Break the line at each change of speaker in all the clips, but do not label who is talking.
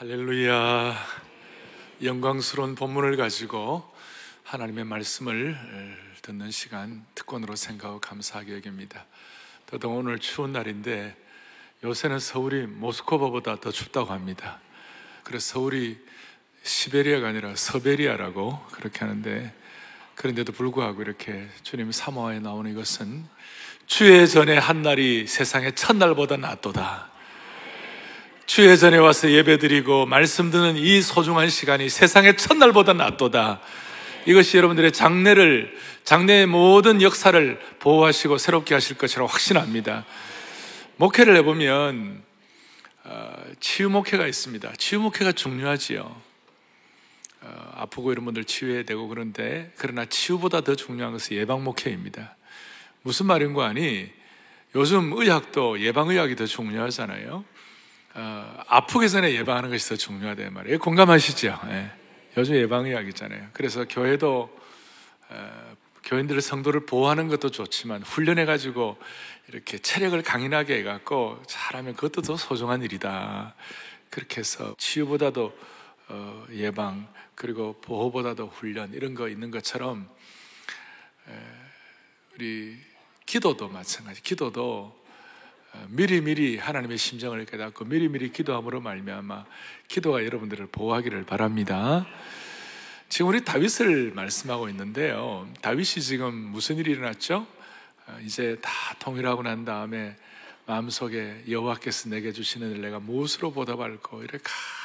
할렐루야. 영광스러운 본문을 가지고 하나님의 말씀을 듣는 시간 특권으로 생각하고 감사하게 여깁니다. 더더 오늘 추운 날인데 요새는 서울이 모스크바보다 더 춥다고 합니다. 그래서 서울이 시베리아가 아니라 서베리아라고 그렇게 하는데 그런데도 불구하고 이렇게 주님 사모하에 나오는 이것은 주의 전에 한 날이 세상의 첫날보다 낫도다. 주의 전에 와서 예배드리고 말씀 듣는 이 소중한 시간이 세상의 첫날보다 낫도다. 이것이 여러분들의 장래를, 장래의 모든 역사를 보호하시고 새롭게 하실 것이라고 확신합니다. 목회를 해보면, 어, 치유 목회가 있습니다. 치유 목회가 중요하지요. 어, 아프고 이런 분들 치유해야 되고 그런데, 그러나 치유보다 더 중요한 것은 예방 목회입니다. 무슨 말인고 하니, 요즘 의학도 예방 의학이 더 중요하잖아요. 어, 아프기 전에 예방하는 것이 더 중요하다 말이에요. 공감하시죠? 예. 요즘 예방의학 있잖아요. 그래서 교회도 어, 교인들의 성도를 보호하는 것도 좋지만 훈련해 가지고 이렇게 체력을 강인하게 해갖고 잘하면 그것도 더 소중한 일이다. 그렇게 해서 치유보다도 어, 예방 그리고 보호보다도 훈련 이런 거 있는 것처럼 에, 우리 기도도 마찬가지. 기도도 어, 미리미리 하나님의 심정을 깨닫고 미리미리 기도함으로 말미암아 기도가 여러분들을 보호하기를 바랍니다. 지금 우리 다윗을 말씀하고 있는데요. 다윗이 지금 무슨 일이 일어났죠? 어, 이제 다 통일하고 난 다음에 마음속에 여호와께서 내게 주시는 일 내가 무엇으로 보답할고 이렇게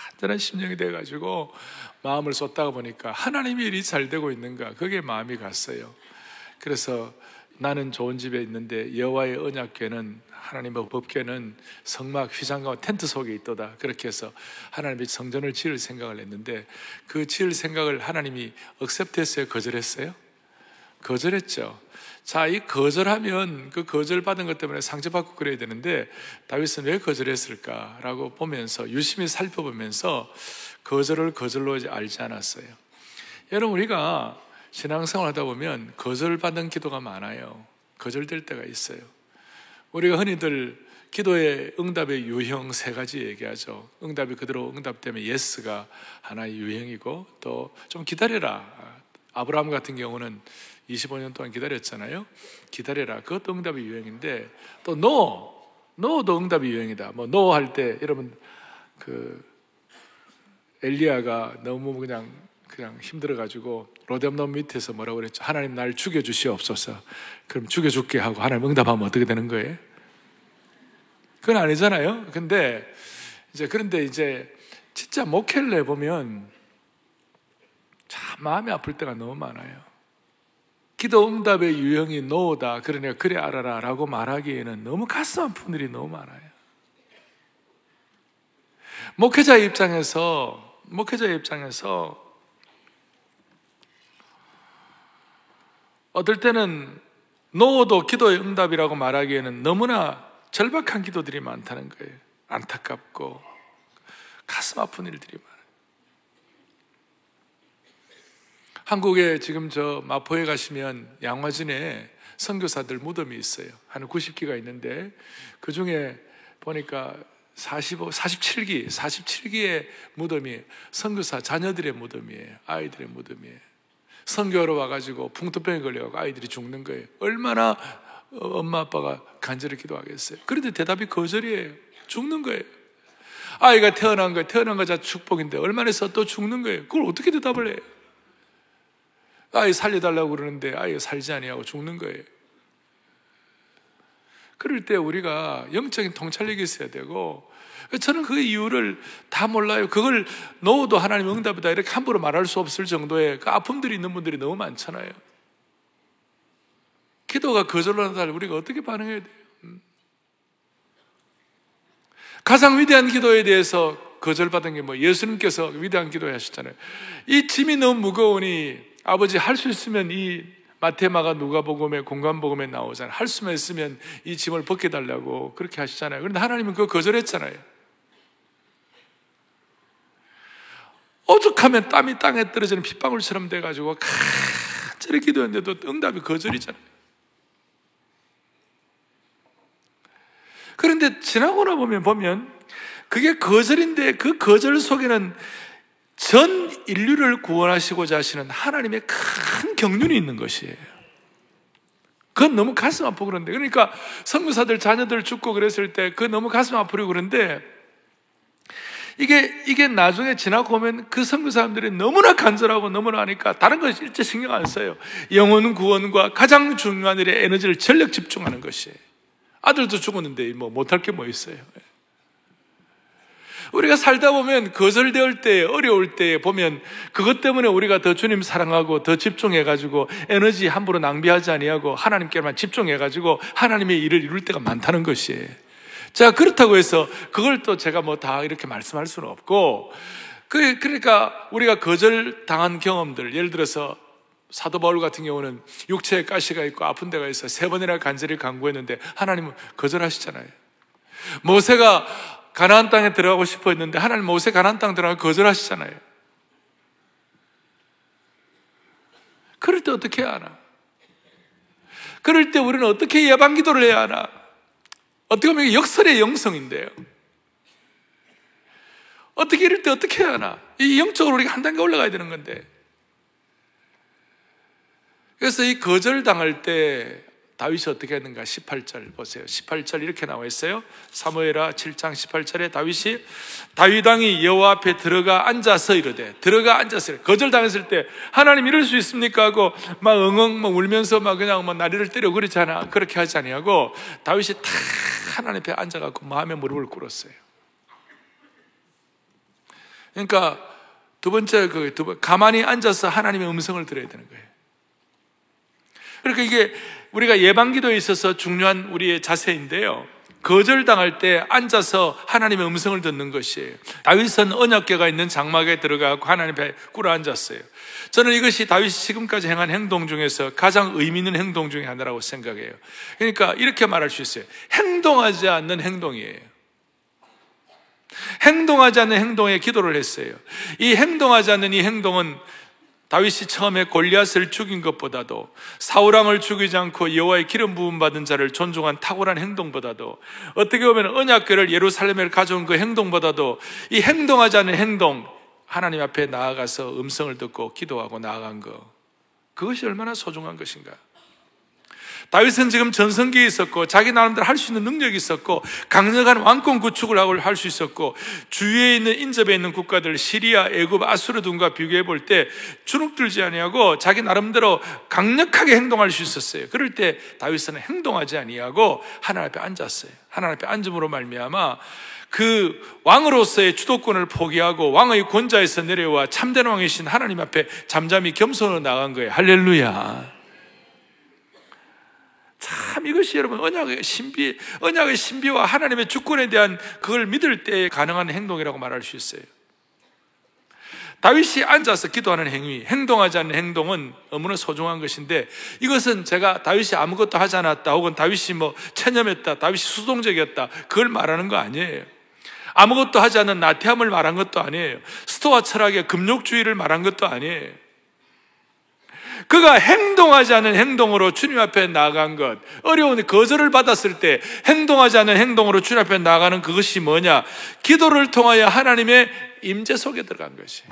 간절한 심령이 돼가지고 마음을 쏟다가 보니까 하나님의 일이 잘 되고 있는가 그게 마음이 갔어요. 그래서 나는 좋은 집에 있는데 여호와의 언약궤는 하나님의 법궤는 성막 휘장과 텐트 속에 있도다. 그렇게 해서 하나님이 성전을 지을 생각을 했는데 그 지을 생각을 하나님이 억셉트했어요? 거절했어요? 거절했죠. 자, 이 거절하면 그 거절받은 것 때문에 상처받고 그래야 되는데 다윗은 왜 거절했을까라고 보면서 유심히 살펴보면서 거절을 거절로 알지 않았어요. 여러분 우리가 신앙생활 하다 보면 거절받는 기도가 많아요. 거절될 때가 있어요. 우리가 흔히들 기도의 응답의 유형 세 가지 얘기하죠. 응답이 그대로 응답 되면 yes가 하나의 유형이고 또 좀 기다려라. 아브라함 같은 경우는 25년 동안 기다렸잖아요. 기다려라. 그것도 응답의 유형인데 또 no, 노도 응답의 유형이다. 뭐노할때 여러분 그 엘리야가 너무 그냥 그냥 힘들어 가지고 로뎀놈 밑에서 뭐라고 그랬죠? 하나님 날 죽여 주시옵소서. 그럼 죽여 줄게 하고 하나님 응답하면 어떻게 되는 거예요? 그건 아니잖아요. 근데 이제 그런데 이제 진짜 목회를 해 보면 참 마음이 아플 때가 너무 많아요. 기도 응답의 유형이 노다. 그러니까 그래 알아라 라고 말하기에는 너무 가슴 아픈 일이 너무 많아요. 목회자 입장에서, 목회자 입장에서 어떨 때는 노도 기도의 응답이라고 말하기에는 너무나 절박한 기도들이 많다는 거예요. 안타깝고 가슴 아픈 일들이 많아요. 한국에 지금 저 마포에 가시면 양화진에 선교사들 무덤이 있어요. 한 90기가 있는데 그 중에 보니까 45, 47기, 47기의 무덤이 선교사 자녀들의 무덤이에요. 아이들의 무덤이에요. 선교하러 와가지고 풍토병에 걸려가고 아이들이 죽는 거예요. 얼마나 엄마 아빠가 간절히 기도하겠어요. 그런데 대답이 거절이에요. 죽는 거예요. 아이가 태어난 거예요. 태어난 거자 축복인데 얼마나 해서 또 죽는 거예요. 그걸 어떻게 대답을 해요? 아이 살려달라고 그러는데 아이가 살지 아니하고 죽는 거예요. 그럴 때 우리가 영적인 통찰력이 있어야 되고 저는 그 이유를 다 몰라요. 그걸 넣어도 하나님 응답이다 이렇게 함부로 말할 수 없을 정도의 그 아픔들이 있는 분들이 너무 많잖아요. 기도가 거절하다 우리가 어떻게 반응해야 돼요? 음. 가장 위대한 기도에 대해서 거절받은 게 뭐 예수님께서 위대한 기도 하셨잖아요. 이 짐이 너무 무거우니 아버지 할 수 있으면 이 마테마가 누가복음에 공간복음에 나오잖아요. 할 수만 있으면 이 짐을 벗게 달라고 그렇게 하시잖아요. 그런데 하나님은 그거 거절했잖아요. 오죽하면 땀이 땅에 떨어지는 빗방울처럼 돼가지고 간절히 기도했는데도 응답이 거절이잖아요. 그런데 지나고 나 보면 보면 그게 거절인데 그 거절 속에는 전 인류를 구원하시고자 하시는 하나님의 큰 경륜이 있는 것이에요. 그건 너무 가슴 아프고 그런데. 그러니까 선교사들 자녀들 죽고 그랬을 때 그 너무 가슴 아프고 그런데 이게, 이게 나중에 지나고 보면 그 선교 사람들이 너무나 간절하고 너무나 하니까 다른 거 일체 신경 안 써요. 영혼 구원과 가장 중요한 일에 에너지를 전력 집중하는 것이에요. 아들도 죽었는데 뭐 못할 게 뭐 있어요. 우리가 살다 보면 거절될 때, 어려울 때 보면 그것 때문에 우리가 더 주님 사랑하고 더 집중해가지고 에너지 함부로 낭비하지 아니하고 하나님께만 집중해가지고 하나님의 일을 이룰 때가 많다는 것이에요. 자, 그렇다고 해서 그걸 또 제가 뭐 다 이렇게 말씀할 수는 없고, 그, 그러니까 우리가 거절 당한 경험들, 예를 들어서 사도 바울 같은 경우는 육체에 가시가 있고 아픈 데가 있어 세 번이나 간절히 간구했는데 하나님은 거절하시잖아요. 모세가 가나안 땅에 들어가고 싶어 했는데 하나님 모세 가나안 땅 들어가 거절하시잖아요. 그럴 때 어떻게 해야 하나? 그럴 때 우리는 어떻게 예방 기도를 해야 하나? 어떻게 보면 역설의 영성인데요. 어떻게 이럴 때 어떻게 해야 하나? 이 영적으로 우리가 한 단계 올라가야 되는 건데. 그래서 이 거절당할 때 다윗이 어떻게 했는가? 18절 보세요. 18절 이렇게 나와 있어요. 사무엘하 7장 18절에 다윗이 다윗 왕이 여호와 앞에 들어가 앉아서 이르되 들어가 앉아서 이르되. 거절당했을 때 하나님 이럴 수 있습니까 하고 막 엉엉 막 울면서 막 그냥 막 나리를 때려 그렇잖아. 그렇게 하지 아니하고 다윗이 탁 하나님 앞에 앉아 갖고 마음에 무릎을 꿇었어요. 그러니까 두 번째 그 두 번 가만히 앉아서 하나님의 음성을 들어야 되는 거예요. 그러니까 이게 우리가 예방기도에 있어서 중요한 우리의 자세인데요. 거절당할 때 앉아서 하나님의 음성을 듣는 것이에요. 다윗은 언약궤가 있는 장막에 들어가고 하나님 앞에 꿇어 앉았어요. 저는 이것이 다윗이 지금까지 행한 행동 중에서 가장 의미 있는 행동 중에 하나라고 생각해요. 그러니까 이렇게 말할 수 있어요. 행동하지 않는 행동이에요. 행동하지 않는 행동에 기도를 했어요. 이 행동하지 않는 이 행동은 다윗이 처음에 골리앗을 죽인 것보다도 사울 왕을 죽이지 않고 여호와의 기름 부음 받은 자를 존중한 탁월한 행동보다도 어떻게 보면 언약궤를 예루살렘에 가져온 그 행동보다도 이 행동하지 않은 행동 하나님 앞에 나아가서 음성을 듣고 기도하고 나아간 거 그것이 얼마나 소중한 것인가 다윗은 지금 전성기에 있었고 자기 나름대로 할 수 있는 능력이 있었고 강력한 왕권 구축을 하고 할 수 있었고 주위에 있는 인접에 있는 국가들 시리아, 애굽, 아수르 등과 비교해 볼 때 주눅들지 아니하고 자기 나름대로 강력하게 행동할 수 있었어요. 그럴 때 다윗은 행동하지 아니하고 하나님 앞에 앉았어요. 하나님 앞에 앉음으로 말미암아 그 왕으로서의 주도권을 포기하고 왕의 권자에서 내려와 참된 왕이신 하나님 앞에 잠잠히 겸손으로 나간 거예요. 할렐루야. 참 이것이 여러분 언약의 신비, 언약의 신비와 하나님의 주권에 대한 그걸 믿을 때 가능한 행동이라고 말할 수 있어요. 다윗이 앉아서 기도하는 행위, 행동하지 않는 행동은 너무나 소중한 것인데 이것은 제가 다윗이 아무것도 하지 않았다 혹은 다윗이 뭐 체념했다, 다윗이 수동적이었다 그걸 말하는 거 아니에요. 아무것도 하지 않는 나태함을 말한 것도 아니에요. 스토아 철학의 금욕주의를 말한 것도 아니에요. 그가 행동하지 않은 행동으로 주님 앞에 나간 것, 어려운 거절을 받았을 때 행동하지 않은 행동으로 주님 앞에 나가는 그것이 뭐냐? 기도를 통하여 하나님의 임재 속에 들어간 것이.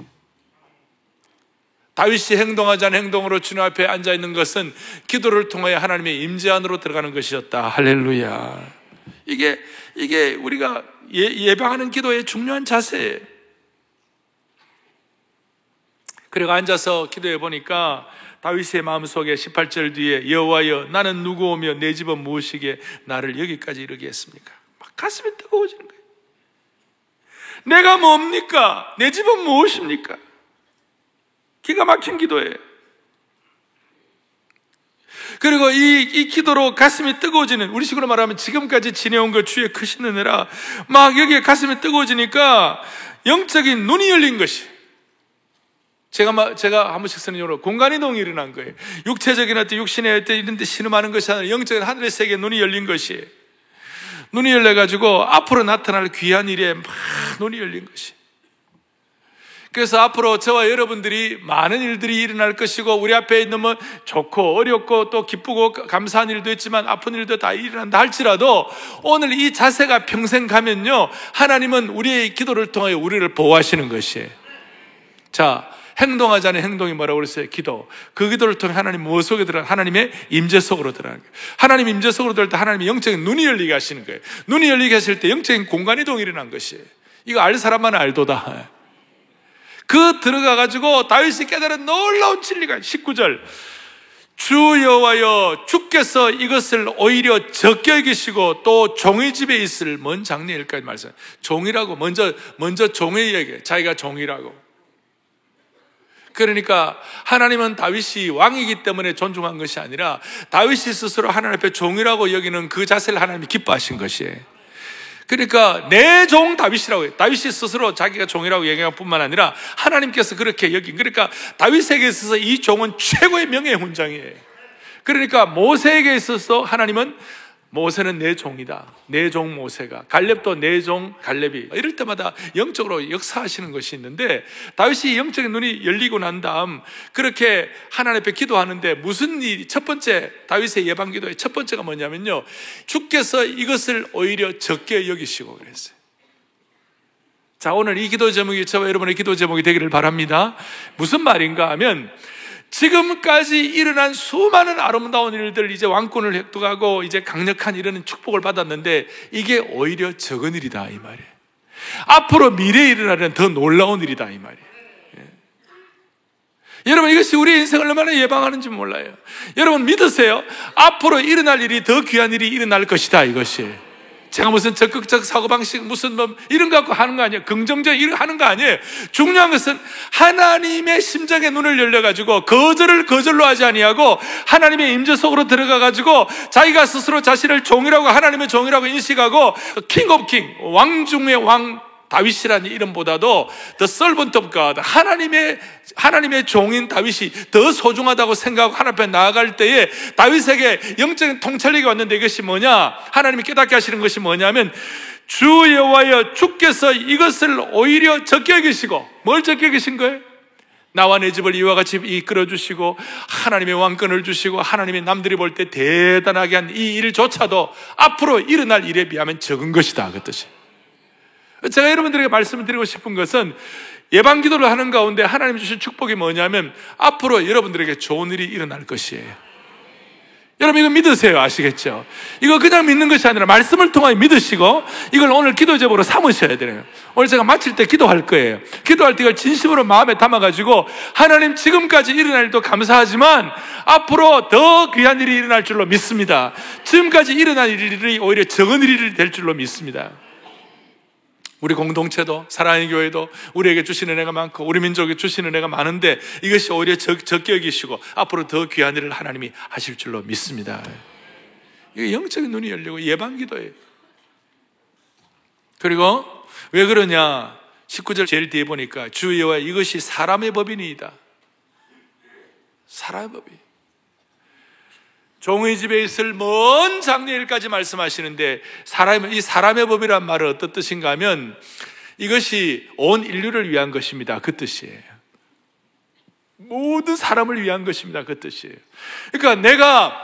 다윗이 행동하지 않은 행동으로 주님 앞에 앉아 있는 것은 기도를 통하여 하나님의 임재 안으로 들어가는 것이었다. 할렐루야. 이게 이게 우리가 예, 방하는 기도의 중요한 자세예요. 그리고 앉아서 기도해 보니까 다윗의 마음속에 18절 뒤에 여호와여 나는 누구오며 내 집은 무엇이기에 나를 여기까지 이르게 했습니까? 막 가슴이 뜨거워지는 거예요. 내가 뭡니까? 내 집은 무엇입니까? 기가 막힌 기도예요. 그리고 이, 이 기도로 가슴이 뜨거워지는, 우리 식으로 말하면 지금까지 지내온 것 주의 크신 은혜라, 막 여기에 가슴이 뜨거워지니까 영적인 눈이 열린 것이. 제가, 제가 한 번씩 쓰는 용어로 공간 이동이 일어난 거예요. 육체적인 어떤 육신의 어떤 이런 데 신음하는 것이 아니라 영적인 하늘의 세계에 눈이 열린 것이 눈이 열려가지고 앞으로 나타날 귀한 일에 막 눈이 열린 것이. 그래서 앞으로 저와 여러분들이 많은 일들이 일어날 것이고 우리 앞에 있는 뭐 좋고 어렵고 또 기쁘고 감사한 일도 있지만 아픈 일도 다 일어난다 할지라도 오늘 이 자세가 평생 가면요 하나님은 우리의 기도를 통하여 우리를 보호하시는 것이에요. 자 행동하지 않은 행동이 뭐라고 그랬어요? 기도. 그 기도를 통해 하나님 무엇 속에 들어 하나님의 임재 속으로 들어가는 거예요. 하나님 임재 속으로 들어갈 때 하나님의 영적인 눈이 열리게 하시는 거예요. 눈이 열리게 하실 때 영적인 공간 이동이 일어난 것이에요. 이거 알 사람만 알도다. 그 들어가 가지고 다윗이 깨달은 놀라운 진리가 19절 주 여호와여 주께서 이것을 오히려 적게 여기시고 또 종의 집에 있을 먼 장례일까지 말씀. 종이라고 먼저 먼저 종의 얘기. 자기가 종이라고. 그러니까 하나님은 다윗이 왕이기 때문에 존중한 것이 아니라 다윗이 스스로 하나님 앞에 종이라고 여기는 그 자세를 하나님이 기뻐하신 것이에요. 그러니까 내 종 다윗이라고 해요. 다윗이 스스로 자기가 종이라고 얘기할 뿐만 아니라 하나님께서 그렇게 여긴. 그러니까 다윗에게 있어서 이 종은 최고의 명예 훈장이에요. 그러니까 모세에게 있어서 하나님은 모세는 내 종이다. 내 종 모세가. 갈렙도 내 종 갈렙이. 이럴 때마다 영적으로 역사하시는 것이 있는데 다윗이 영적인 눈이 열리고 난 다음 그렇게 하나님 앞에 기도하는데 무슨 일이 첫 번째 다윗의 예방 기도의 첫 번째가 뭐냐면요. 주께서 이것을 오히려 적게 여기시고 그랬어요. 자, 오늘 이 기도 제목이 저와 여러분의 기도 제목이 되기를 바랍니다. 무슨 말인가 하면 지금까지 일어난 수많은 아름다운 일들 이제 왕권을 획득하고 이제 강력한 이런 축복을 받았는데 이게 오히려 적은 일이다 이 말이에요. 앞으로 미래에 일어나는 더 놀라운 일이다 이 말이에요. 예. 여러분 이것이 우리 인생을 얼마나 예방하는지 몰라요. 여러분 믿으세요. 앞으로 일어날 일이 더 귀한 일이 일어날 것이다 이것이. 제가 무슨 적극적 사고방식 무슨 뭐 이런 거 갖고 하는 거 아니에요. 긍정적 이런 하는 거 아니에요. 중요한 것은 하나님의 심장의 눈을 열려가지고 거절을 거절로 하지 아니하고 하나님의 임재 속으로 들어가가지고 자기가 스스로 자신을 종이라고 하나님의 종이라고 인식하고 King of King, 왕 중의 왕 다윗이라는 이름보다도 the servant 하나님의 하나님의 종인 다윗이 더 소중하다고 생각하고 하나님 앞에 나아갈 때에 다윗에게 영적인 통찰력이 왔는데 이것이 뭐냐? 하나님이 깨닫게 하시는 것이 뭐냐면 주 여호와여 주께서 이것을 오히려 적게 여기시고 뭘 적게 여기신 거예요? 나와 내 집을 이와 같이 이끌어 주시고 하나님의 왕권을 주시고 하나님의 남들이 볼 때 대단하게 한 이 일조차도 앞으로 일어날 일에 비하면 적은 것이다 그 뜻이. 제가 여러분들에게 말씀을 드리고 싶은 것은 예방 기도를 하는 가운데 하나님 주신 축복이 뭐냐면 앞으로 여러분들에게 좋은 일이 일어날 것이에요. 여러분 이거 믿으세요. 아시겠죠? 이거 그냥 믿는 것이 아니라 말씀을 통하여 믿으시고 이걸 오늘 기도 제목으로 삼으셔야 돼요. 오늘 제가 마칠 때 기도할 거예요. 기도할 때 이걸 진심으로 마음에 담아가지고 하나님 지금까지 일어날 일도 감사하지만 앞으로 더 귀한 일이 일어날 줄로 믿습니다. 지금까지 일어날 일이 오히려 적은 일이 될 줄로 믿습니다. 우리 공동체도 사랑의 교회도 우리에게 주시는 은혜가 많고 우리 민족에 주시는 은혜가 많은데 이것이 오히려 적, 적게 여기시고 앞으로 더 귀한 일을 하나님이 하실 줄로 믿습니다. 이게 영적인 눈이 열리고 예방기도예요. 그리고 왜 그러냐? 19절 제일 뒤에 보니까 주여와 이것이 사람의 법이니이다. 사람의 법이. 종의 집에 있을 먼 장례일까지 말씀하시는데 사람 이 사람의 법이란 말은 어떤 뜻인가 하면 이것이 온 인류를 위한 것입니다. 그 뜻이에요. 모든 사람을 위한 것입니다. 그 뜻이에요. 그러니까 내가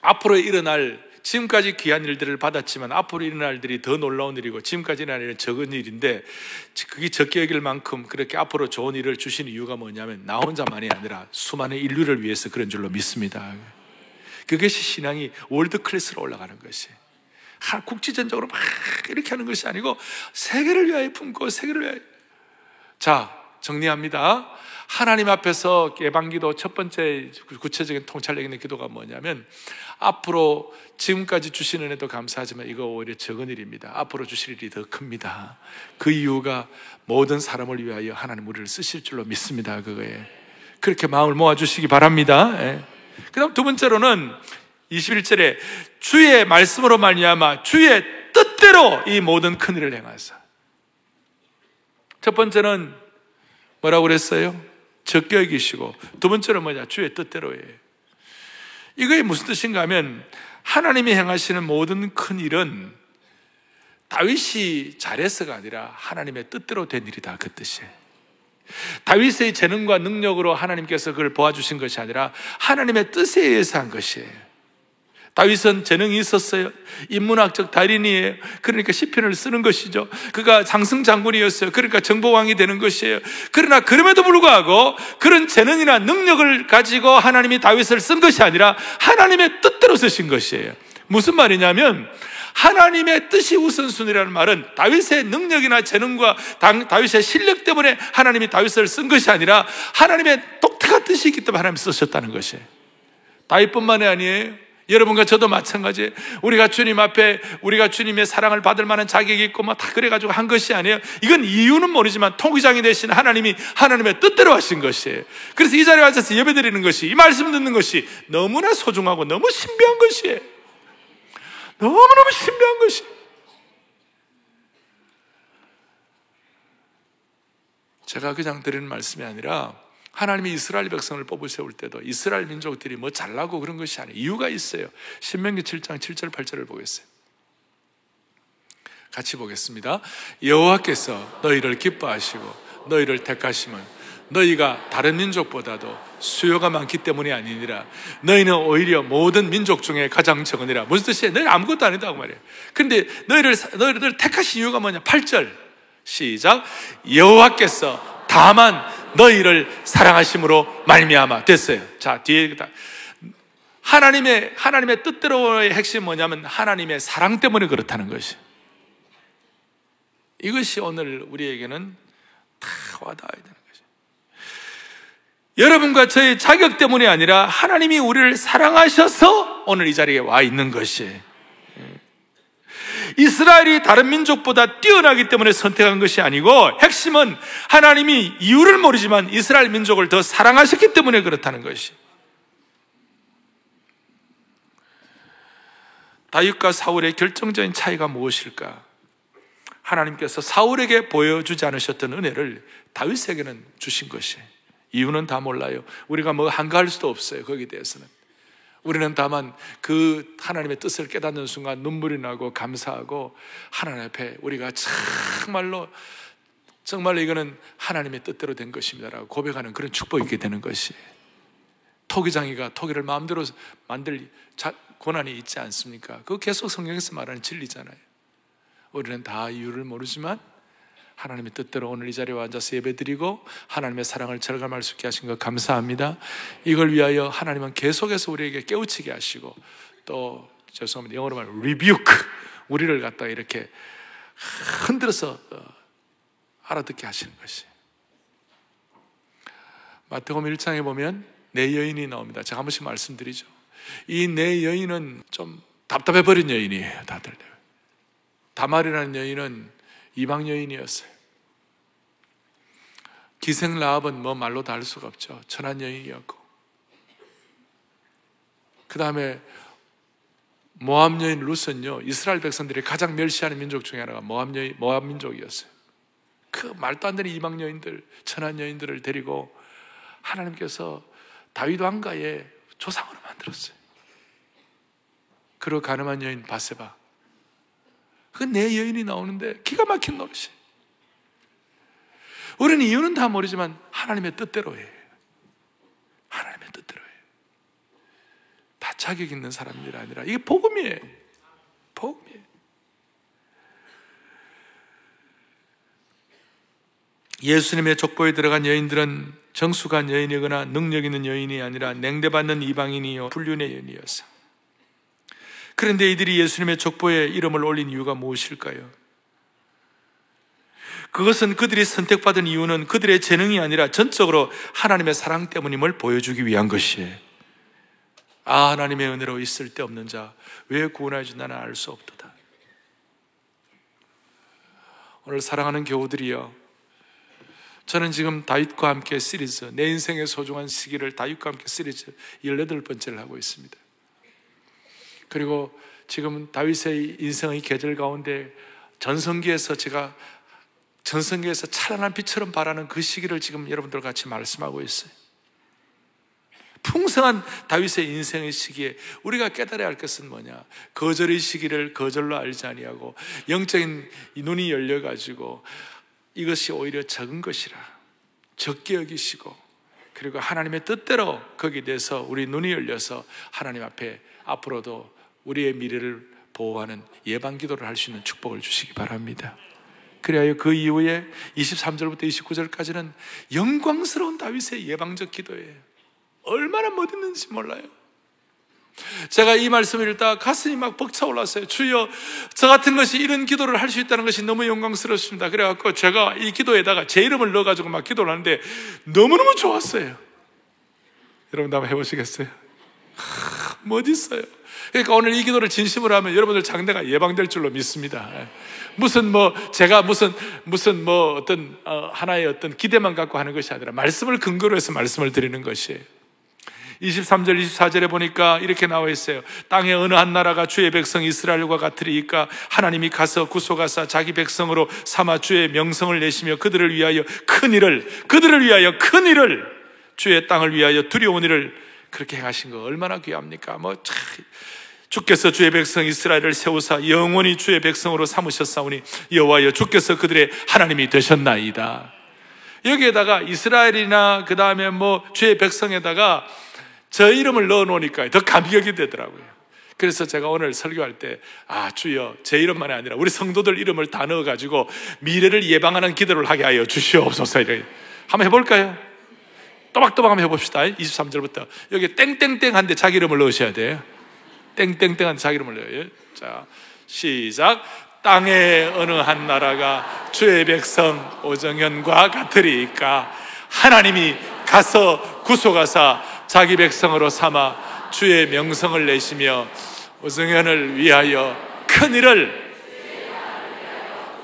앞으로 일어날 지금까지 귀한 일들을 받았지만 앞으로 일어날 일들이 더 놀라운 일이고 지금까지 일어날 일은 적은 일인데 그게 적게 여길 만큼 그렇게 앞으로 좋은 일을 주신 이유가 뭐냐면 나 혼자만이 아니라 수많은 인류를 위해서 그런 줄로 믿습니다. 그것이 신앙이 월드 클래스로 올라가는 것이. 국지전적으로 막 이렇게 하는 것이 아니고 세계를 위하여 품고 세계를 위하여. 자, 정리합니다. 하나님 앞에서 예방기도 첫 번째 구체적인 통찰력 있는 기도가 뭐냐면 앞으로 지금까지 주시는 은혜도 감사하지만 이거 오히려 적은 일입니다. 앞으로 주실 일이 더 큽니다. 그 이유가 모든 사람을 위하여 하나님 우리를 쓰실 줄로 믿습니다. 그거에. 그렇게 마음을 모아 주시기 바랍니다. 예. 그 다음 두 번째로는 21절에 주의 말씀으로 말미암아 주의 뜻대로 이 모든 큰 일을 행하사. 첫 번째는 뭐라고 그랬어요? 적게 여기시고 두 번째는 뭐냐? 주의 뜻대로예요. 이거의 무슨 뜻인가 하면 하나님이 행하시는 모든 큰 일은 다윗이 잘해서가 아니라 하나님의 뜻대로 된 일이다 그 뜻이에요. 다윗의 재능과 능력으로 하나님께서 그걸 보아주신 것이 아니라 하나님의 뜻에 의해서 한 것이에요. 다윗은 재능이 있었어요. 인문학적 달인이에요. 그러니까 시편을 쓰는 것이죠. 그가 장승 장군이었어요. 그러니까 정보왕이 되는 것이에요. 그러나 그럼에도 불구하고 그런 재능이나 능력을 가지고 하나님이 다윗을 쓴 것이 아니라 하나님의 뜻대로 쓰신 것이에요. 무슨 말이냐면 하나님의 뜻이 우선순위라는 말은 다윗의 능력이나 재능과 다윗의 실력 때문에 하나님이 다윗을 쓴 것이 아니라 하나님의 독특한 뜻이 있기 때문에 하나님 쓰셨다는 것이에요. 다윗뿐만이 아니에요. 여러분과 저도 마찬가지예요. 우리가 주님 앞에 우리가 주님의 사랑을 받을 만한 자격이 있고 뭐 다 그래가지고 한 것이 아니에요. 이건 이유는 모르지만 통기장이 되신 하나님이 하나님의 뜻대로 하신 것이에요. 그래서 이 자리에 앉아서 예배 드리는 것이 이 말씀 듣는 것이 너무나 소중하고 너무 신비한 것이에요. 너무너무 신비한 것이. 제가 그냥 드리는 말씀이 아니라 하나님이 이스라엘 백성을 뽑으 세울 때도 이스라엘 민족들이 뭐 잘나고 그런 것이 아니에요. 이유가 있어요. 신명기 7장 7절 8절을 보겠어요. 같이 보겠습니다. 여호와께서 너희를 기뻐하시고 너희를 택하시면 너희가 다른 민족보다도 수요가 많기 때문이 아니니라. 너희는 오히려 모든 민족 중에 가장 적으니라. 무슨 뜻이에요? 너희 아무것도 아니다고 말이에요. 근데 너희를, 너희를 택하신 이유가 뭐냐? 8절. 시작. 여호와께서 다만 너희를 사랑하심으로 말미암아 됐어요. 자, 뒤에 하나님의 하나님의 뜻대로의 핵심 뭐냐면 하나님의 사랑 때문에 그렇다는 것이. 이것이 오늘 우리에게는 다 와닿아야 되는. 여러분과 저의 자격 때문이 아니라 하나님이 우리를 사랑하셔서 오늘 이 자리에 와 있는 것이. 이스라엘이 다른 민족보다 뛰어나기 때문에 선택한 것이 아니고 핵심은 하나님이 이유를 모르지만 이스라엘 민족을 더 사랑하셨기 때문에 그렇다는 것이. 다윗과 사울의 결정적인 차이가 무엇일까? 하나님께서 사울에게 보여주지 않으셨던 은혜를 다윗에게는 주신 것이. 이유는 다 몰라요. 우리가 뭐 한가할 수도 없어요. 거기에 대해서는. 우리는 다만 그 하나님의 뜻을 깨닫는 순간 눈물이 나고 감사하고 하나님 앞에 우리가 정말로 정말로 이거는 하나님의 뜻대로 된 것입니다라고 고백하는 그런 축복이 있게 되는 것이 토기장이가 토기를 마음대로 만들 권한이 있지 않습니까? 그 계속 성경에서 말하는 진리잖아요. 우리는 다 이유를 모르지만 하나님의 뜻대로 오늘 이 자리에 앉아서 예배드리고 하나님의 사랑을 절감할 수 있게 하신 것 감사합니다. 이걸 위하여 하나님은 계속해서 우리에게 깨우치게 하시고 또 죄송합니다. 영어로 말하면 rebuke 우리를 갖다가 이렇게 흔들어서 어, 알아듣게 하시는 것이. 마태복음 1장에 보면 내 여인이 나옵니다. 제가 한 번씩 말씀드리죠. 이 내 여인은 좀 답답해 버린 여인이에요. 다들. 다말이라는 여인은 이방 여인이었어요. 기생 라합은 뭐 말로 다 할 수가 없죠. 천한 여인이었고. 그 다음에 모함 여인 루스는요, 이스라엘 백성들이 가장 멸시하는 민족 중에 하나가 모함 여인, 모함 민족이었어요. 그 말도 안 되는 이방 여인들, 천한 여인들을 데리고 하나님께서 다윗 왕가의 조상으로 만들었어요. 그리고 가늠한 여인 바세바. 그 내 여인이 나오는데 기가 막힌 노릇이. 우리는 이유는 다 모르지만 하나님의 뜻대로 해. 하나님의 뜻대로 해. 다 자격 있는 사람들이 아니라 이게 복음이에요. 복음이에요. 예수님의 족보에 들어간 여인들은 정숙한 여인이거나 능력 있는 여인이 아니라 냉대받는 이방인이요 불륜의 여인이었어. 그런데 이들이 예수님의 족보에 이름을 올린 이유가 무엇일까요? 그것은 그들이 선택받은 이유는 그들의 재능이 아니라 전적으로 하나님의 사랑 때문임을 보여주기 위한 것이에요. 아, 하나님의 은혜로 있을 데 없는 자, 왜 구원하여 준다는 알 수 없도다. 오늘 사랑하는 교우들이여, 저는 지금 다윗과 함께 시리즈, 내 인생의 소중한 시기를 다윗과 함께 시리즈 18번째를 하고 있습니다. 그리고 지금 다윗의 인생의 계절 가운데 전성기에서 제가 전성기에서 찬란한 빛처럼 바라는 그 시기를 지금 여러분들 같이 말씀하고 있어요. 풍성한 다윗의 인생의 시기에 우리가 깨달아야 할 것은 뭐냐? 거절의 시기를 거절로 알지 아니하고 영적인 눈이 열려 가지고 이것이 오히려 적은 것이라. 적게 여기시고 그리고 하나님의 뜻대로 거기에 대해서 우리 눈이 열려서 하나님 앞에 앞으로도 우리의 미래를 보호하는 예방 기도를 할 수 있는 축복을 주시기 바랍니다. 그래야 그 이후에 23절부터 29절까지는 영광스러운 다윗의 예방적 기도예요. 얼마나 멋있는지 몰라요. 제가 이 말씀을 읽다 가슴이 막 벅차올랐어요. 주여, 저 같은 것이 이런 기도를 할 수 있다는 것이 너무 영광스럽습니다. 그래갖고 제가 이 기도에다가 제 이름을 넣어가지고 막 기도를 하는데 너무너무 좋았어요. 여러분, 한번 해보시겠어요? 하, 멋있어요. 그러니까 오늘 이 기도를 진심으로 하면 여러분들 장대가 예방될 줄로 믿습니다. 무슨 뭐 제가 무슨 무슨 뭐 어떤 어, 하나의 어떤 기대만 갖고 하는 것이 아니라 말씀을 근거로 해서 말씀을 드리는 것이에요. 23절, 24절에 보니까 이렇게 나와 있어요. 땅의 어느 한 나라가 주의 백성 이스라엘과 같으리까 하나님이 가서 구속하사 자기 백성으로 삼아 주의 명성을 내시며 그들을 위하여 큰 일을, 그들을 위하여 큰 일을, 주의 땅을 위하여 두려운 일을 그렇게 행하신 거 얼마나 귀합니까? 뭐, 참, 주께서 주의 백성 이스라엘을 세우사 영원히 주의 백성으로 삼으셨사오니 여호와여 주께서 그들의 하나님이 되셨나이다. 여기에다가 이스라엘이나 그 다음에 뭐 주의 백성에다가 저 이름을 넣어 놓으니까 더 감격이 되더라고요. 그래서 제가 오늘 설교할 때, 아, 주여, 제 이름만이 아니라 우리 성도들 이름을 다 넣어가지고 미래를 예방하는 기도를 하게 하여 주시옵소서. 이렇게. 한번 해볼까요? 또박또박 한번 해봅시다. 23절부터. 여기 땡땡땡 한데 자기 이름을 넣으셔야 돼요. 땡땡땡 한데 자기 이름을 넣어요. 자, 시작. 땅의 어느 한 나라가 주의 백성 오정현과 같으리까 하나님이 가서 구속하사 자기 백성으로 삼아 주의 명성을 내시며 오승현을 위하여 큰 일을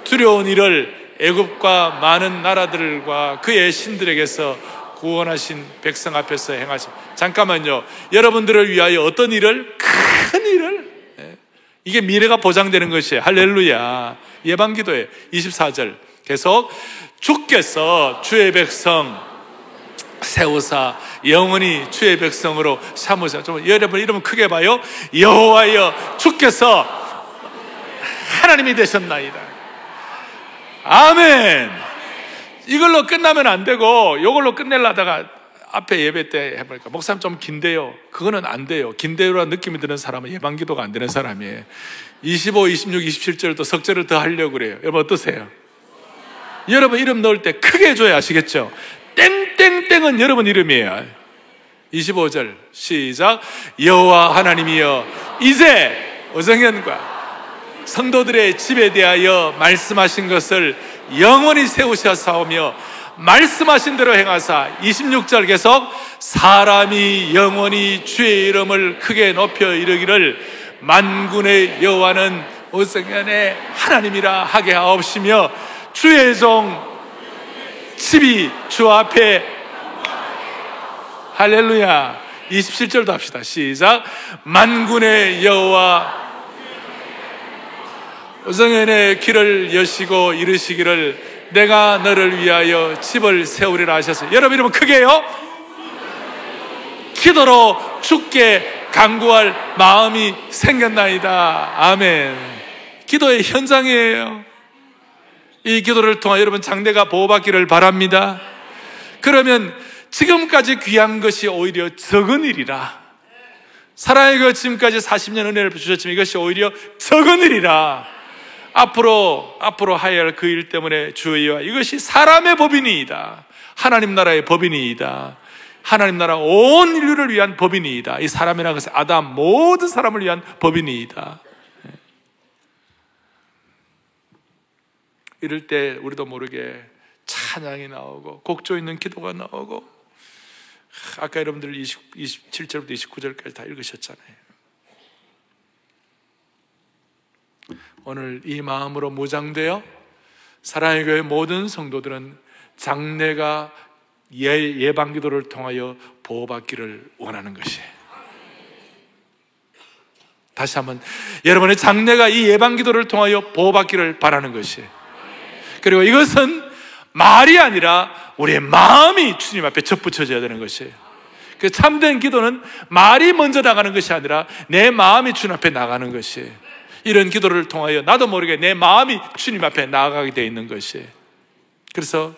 두려운 일을 애굽과 많은 나라들과 그의 신들에게서 구원하신 백성 앞에서 행하신 잠깐만요 여러분들을 위하여 어떤 일을 큰 일을 예. 이게 미래가 보장되는 것이에요 할렐루야 예방 기도에 24절 계속 주께서 주의 백성 세우사 영원히 주의 백성으로 삼으사. 좀 여러분 이름은 크게 봐요. 여호와여 주께서 하나님이 되셨나이다. 아멘. 이걸로 끝나면 안 되고 이걸로 끝내려다가 앞에 예배 때 해보니까 목사님 좀 긴데요. 그거는 안 돼요. 긴데요라는 느낌이 드는 사람은 예방 기도가 안 되는 사람이에요. 25, 26, 27절도 석절을 더 하려고 그래요. 여러분 어떠세요? 여러분 이름 넣을 때 크게 해줘야 아시겠죠? 땡땡땡은 여러분 이름이에요. 25절 시작 여호와 하나님이여 이제 어정현과 성도들의 집에 대하여 말씀하신 것을 영원히 세우셔사오며 말씀하신 대로 행하사 26절 계속 사람이 영원히 주의 이름을 크게 높여 이르기를 만군의 여호와는 오성현의 하나님이라 하게 하옵시며 주의 종 집이 주 앞에 할렐루야. 27절도 합시다. 시작. 만군의 여호와 오성현의 길을 여시고 이르시기를 내가 너를 위하여 집을 세우리라 하셨어요 여러분 이러면 크게요 기도로 죽게 강구할 마음이 생겼나이다 아멘 기도의 현장이에요 이 기도를 통하 여러분 장대가 보호받기를 바랍니다. 그러면 지금까지 귀한 것이 오히려 적은 일이라. 사랑의 그 지금까지 40년 은혜를 주셨지만 이것이 오히려 적은 일이라. 앞으로, 앞으로 하여야 할 그 일 때문에 주의와 이것이 사람의 법인이다. 하나님 나라의 법인이다. 하나님 나라 온 인류를 위한 법인이다. 이 사람이라는 것은 아담 모든 사람을 위한 법인이다. 이럴 때 우리도 모르게 찬양이 나오고 곡조 있는 기도가 나오고 아까 여러분들 20, 27절부터 29절까지 다 읽으셨잖아요. 오늘 이 마음으로 무장되어 사랑의 교회 모든 성도들은 장례가 예, 예방 기도를 통하여 보호받기를 원하는 것이에요. 다시 한번 여러분의 장례가 이 예방 기도를 통하여 보호받기를 바라는 것이에요. 그리고 이것은 말이 아니라 우리의 마음이 주님 앞에 접붙여져야 되는 것이에요. 그 참된 기도는 말이 먼저 나가는 것이 아니라 내 마음이 주님 앞에 나가는 것이에요. 이런 기도를 통하여 나도 모르게 내 마음이 주님 앞에 나아가게 되어 있는 것이에요. 그래서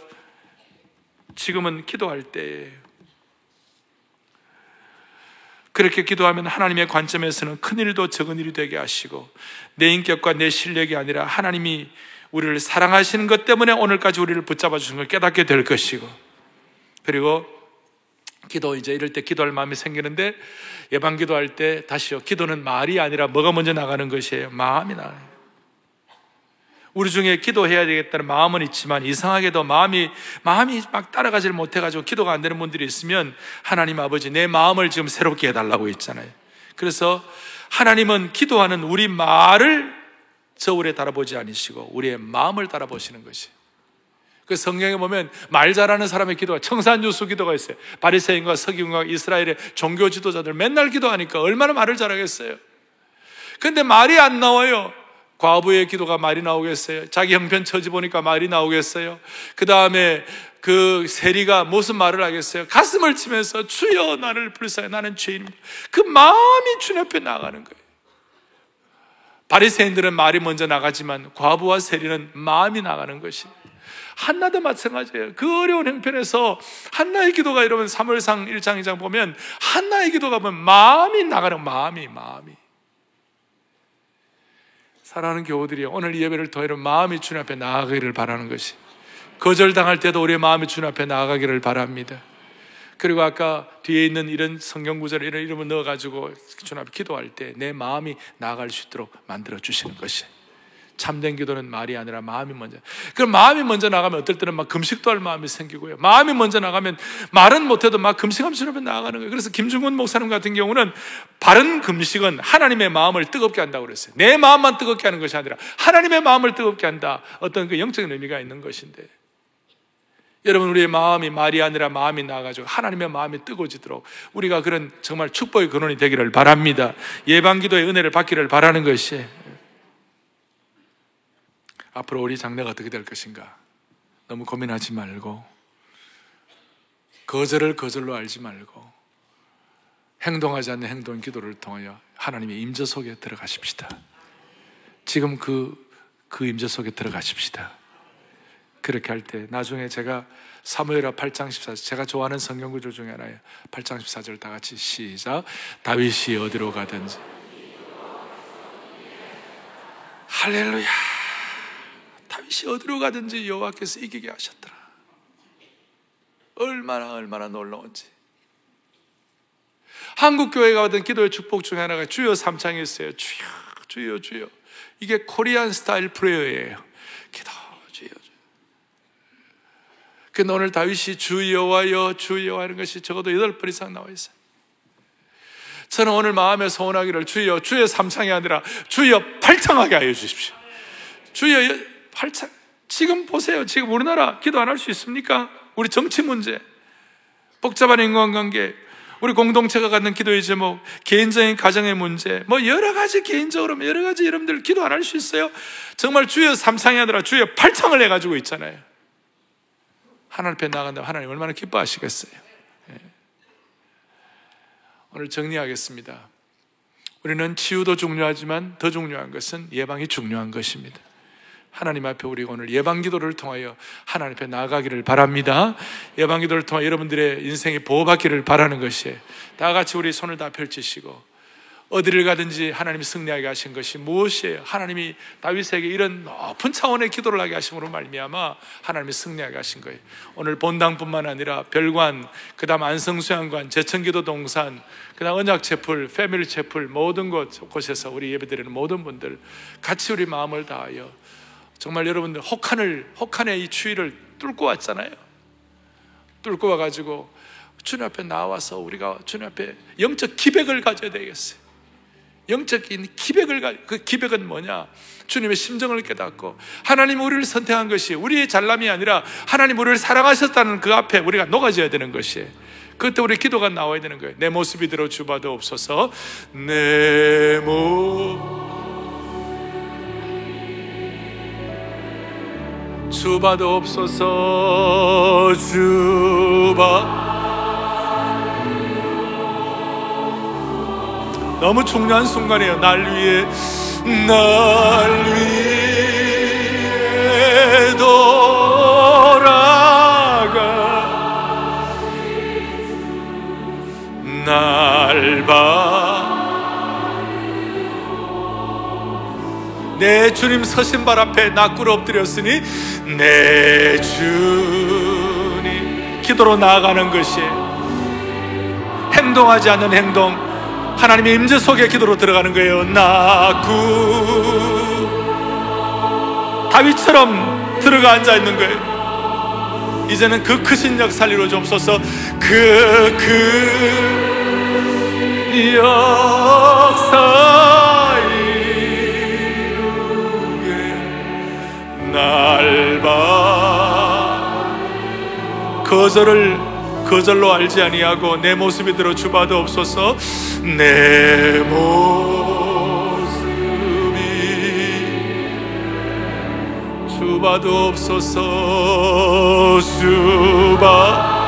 지금은 기도할 때 그렇게 기도하면 하나님의 관점에서는 큰 일도 적은 일이 되게 하시고 내 인격과 내 실력이 아니라 하나님이 우리를 사랑하시는 것 때문에 오늘까지 우리를 붙잡아 주신 걸 깨닫게 될 것이고 그리고 기도 이제 이럴 때 기도할 마음이 생기는데 예방 기도할 때 다시요 기도는 말이 아니라 뭐가 먼저 나가는 것이에요 마음이 나가요 우리 중에 기도해야 되겠다는 마음은 있지만 이상하게도 마음이 마음이 막 따라가지를 못해 가지고 기도가 안 되는 분들이 있으면 하나님 아버지 내 마음을 지금 새롭게 해 달라고 했잖아요. 그래서 하나님은 기도하는 우리 말을 저울에 달아보지 않으시고 우리의 마음을 달아보시는 것이. 그 성경에 보면 말 잘하는 사람의 기도가 청산유수 기도가 있어요. 바리새인과 서기관과 이스라엘의 종교 지도자들 맨날 기도하니까 얼마나 말을 잘하겠어요. 근데 말이 안 나와요. 과부의 기도가 말이 나오겠어요? 자기 형편 처지 보니까 말이 나오겠어요? 그 다음에 그 세리가 무슨 말을 하겠어요? 가슴을 치면서 주여 나를 불쌍해 나는 죄인입니다. 그 마음이 주님 앞에 나가는 거예요. 바리새인들은 말이 먼저 나가지만 과부와 세리는 마음이 나가는 것이 한나도 마찬가지예요. 그 어려운 형편에서 한나의 기도가 이러면 3월상 1장 2장 보면 한나의 기도가 보면 마음이 나가는 마음이 마음이 사랑하는 교우들이 오늘 예배를 통해 마음이 주님 앞에 나아가기를 바라는 것이 거절당할 때도 우리의 마음이 주님 앞에 나아가기를 바랍니다. 그리고 아까 뒤에 있는 이런 성경 구절 이런 이름을 넣어가지고 주님 앞에 기도할 때 내 마음이 나아갈 수 있도록 만들어 주시는 것이 참된 기도는 말이 아니라 마음이 먼저. 그럼 마음이 먼저 나가면 어떨 때는 막 금식도 할 마음이 생기고요. 마음이 먼저 나가면 말은 못해도 막 금식하면서 나가는 거예요. 그래서 김중훈 목사님 같은 경우는 바른 금식은 하나님의 마음을 뜨겁게 한다고 그랬어요. 내 마음만 뜨겁게 하는 것이 아니라 하나님의 마음을 뜨겁게 한다. 어떤 그 영적인 의미가 있는 것인데. 여러분 우리의 마음이 말이 아니라 마음이 나가지고 하나님의 마음이 뜨거워지도록 우리가 그런 정말 축복의 근원이 되기를 바랍니다. 예방기도의 은혜를 받기를 바라는 것이 앞으로 우리 장래가 어떻게 될 것인가 너무 고민하지 말고 거절을 거절로 알지 말고 행동하지 않는 행동 기도를 통하여 하나님의 임재 속에 들어가십시다. 지금 그, 그 임재 속에 들어가십시다. 그렇게 할 때 나중에 제가 사무엘하 8장 14절 제가 좋아하는 성경 구절 중에 하나예요. 8장 14절 다 같이 시작. 다윗이 어디로 가든지 할렐루야. 다윗이 어디로 가든지 여호와께서 이기게 하셨더라. 얼마나 얼마나 놀라운지. 한국 교회가 받은 기도의 축복 중에 하나가 주여 삼창이었어요. 주여, 주여, 주여. 이게 코리안 스타일 프레어예요. 기도, 주여, 주여. 근데 오늘 다윗이 주여와여, 주여 하는 것이 적어도 여덟 번 이상 나와 있어요. 저는 오늘 마음에 소원하기를 주여, 주여 삼창이 아니라 주여 팔창하게 하여 주십시오. 주여 팔창. 지금 보세요. 지금 우리나라 기도 안 할 수 있습니까? 우리 정치 문제, 복잡한 인간관계, 우리 공동체가 갖는 기도의 제목, 개인적인 가정의 문제, 뭐 여러 가지 개인적으로 여러 가지 여러분들 기도 안 할 수 있어요? 정말 주여 삼창이 아니라 주여 팔창을 해가지고 있잖아요. 하나님 앞에 나간다면 하나님 얼마나 기뻐하시겠어요? 예. 오늘 정리하겠습니다. 우리는 치유도 중요하지만 더 중요한 것은 예방이 중요한 것입니다. 하나님 앞에 우리 오늘 예방기도를 통하여 하나님 앞에 나아가기를 바랍니다. 예방기도를 통하여 여러분들의 인생이 보호받기를 바라는 것이에요. 다 같이 우리 손을 다 펼치시고 어디를 가든지 하나님이 승리하게 하신 것이 무엇이에요? 하나님이 다윗에게 이런 높은 차원의 기도를 하게 하심으로 말미암아 하나님이 승리하게 하신 거예요. 오늘 본당뿐만 아니라 별관, 그다음 안성수양관, 제천기도 동산, 그다음 언약체풀, 패밀리 체풀 모든 곳 곳에서 우리 예배드리는 모든 분들 같이 우리 마음을 다하여 정말 여러분들 혹한을 혹한의 이 추위를 뚫고 왔잖아요. 뚫고 와가지고 주님 앞에 나와서 우리가 주님 앞에 영적 기백을 가져야 되겠어요. 영적인 기백을 가, 그 기백은 뭐냐? 주님의 심정을 깨닫고 하나님 우리를 선택한 것이 우리의 잘남이 아니라 하나님 우리를 사랑하셨다는 그 앞에 우리가 녹아져야 되는 것이에요. 그때 우리 기도가 나와야 되는 거예요. 내 모습이 들어 주봐도 없어서 내 모습 주바도없어서 주바 너무 중요한 순간이에요. 날 위해 날 위해 돌아가. 날 봐. 내 주님 서신 발 앞에 나 꿇어 엎드렸으니 내 주님. 기도로 나아가는 것이 행동하지 않는 행동 하나님의 임재 속에 기도로 들어가는 거예요. 나구. 다윗처럼 들어가 앉아 있는 거예요. 이제는 그 크신 역사를 이루어 주옵소서. 그그 역사 거절을 거절로 알지 아니하고 내 모습이 들어 주봐도 없소서 내 모습이 주봐도 없소서 주봐.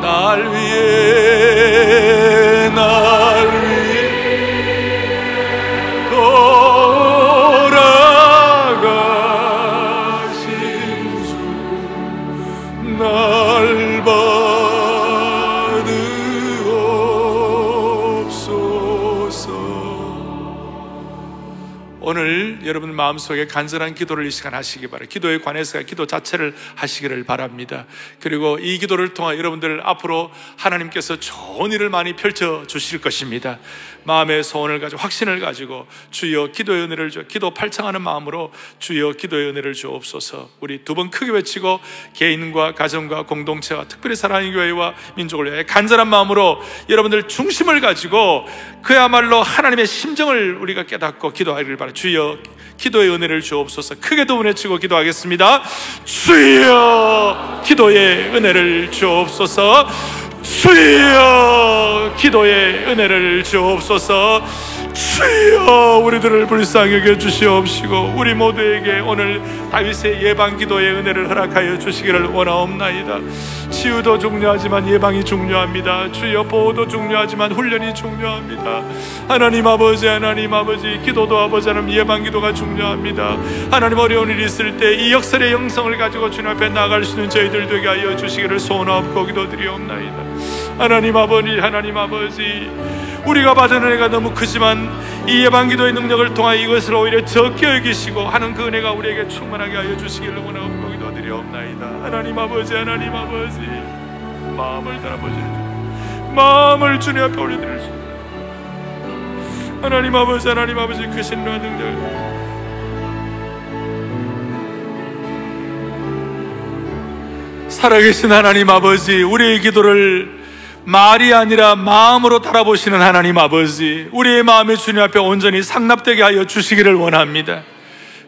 날 위해 마음속에 간절한 기도를 이 시간 하시기 바랍니다. 기도에 관해서 기도 자체를 하시기를 바랍니다. 그리고 이 기도를 통해 여러분들 앞으로 하나님께서 좋은 일을 많이 펼쳐 주실 것입니다. 마음의 소원을 가지고 확신을 가지고 주여 기도의 은혜를 주 기도 팔창하는 마음으로 주여 기도의 은혜를 주옵소서. 우리 두 번 크게 외치고 개인과 가정과 공동체와 특별히 사랑의 교회와 민족을 위해 간절한 마음으로 여러분들 중심을 가지고 그야말로 하나님의 심정을 우리가 깨닫고 기도하기를 바랍니다. 주여 기도의 은혜를 주옵소서 크게 도 외치고 기도하겠습니다 주여 기도의 은혜를 주옵소서 주여 기도의 은혜를 주옵소서 주여 우리들을 불쌍히 여겨 주시옵시고 우리 모두에게 오늘 다윗의 예방 기도의 은혜를 허락하여 주시기를 원하옵나이다. 치유도 중요하지만 예방이 중요합니다. 주여 보호도 중요하지만 훈련이 중요합니다. 하나님 아버지 하나님 아버지 기도도 아버지 하나님 예방 기도가 중요합니다. 하나님 어려운 일이 있을 때 이 역설의 영성을 가지고 주님 앞에 나갈 수 있는 저희들 되게 하여 주시기를 소원하옵고 기도드리옵나이다. 하나님 아버지 하나님 아버지 우리가 받은 은혜가 너무 크지만 이 예방기도의 능력을 통하여 이것을 오히려 적게 여기시고 하는 그 은혜가 우리에게 충만하게 하여 주시기를 원하옵고 기도드리옵나이다. 하나님 아버지 하나님 아버지. 마음을 달아보시는 마음을 주님 앞에 올려드릴 수 하나님 아버지 하나님 아버지 그 신령한 능력 살아계신 하나님 아버지 우리의 기도를 말이 아니라 마음으로 달아보시는 하나님 아버지 우리의 마음이 주님 앞에 온전히 상납되게 하여 주시기를 원합니다.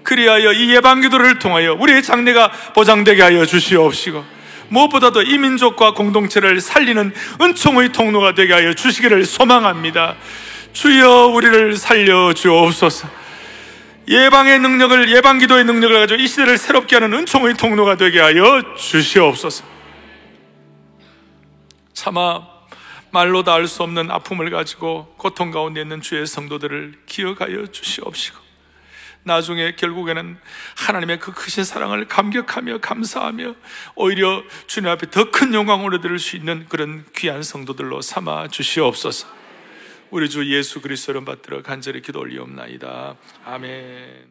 그리하여 이 예방 기도를 통하여 우리의 장래가 보장되게 하여 주시옵시고 무엇보다도 이 민족과 공동체를 살리는 은총의 통로가 되게 하여 주시기를 소망합니다. 주여 우리를 살려 주옵소서. 예방의 능력을 예방 기도의 능력을 가지고 이 시대를 새롭게 하는 은총의 통로가 되게 하여 주시옵소서 차마 말로 다알수 없는 아픔을 가지고 고통 가운데 있는 주의 성도들을 기억하여 주시옵시고 나중에 결국에는 하나님의 그 크신 사랑을 감격하며 감사하며 오히려 주님 앞에 더 큰 영광을 얻을 수 있는 그런 귀한 성도들로 삼아 주시옵소서. 우리 주 예수 그리스도를 받들어 간절히 기도 올리옵나이다. 아멘.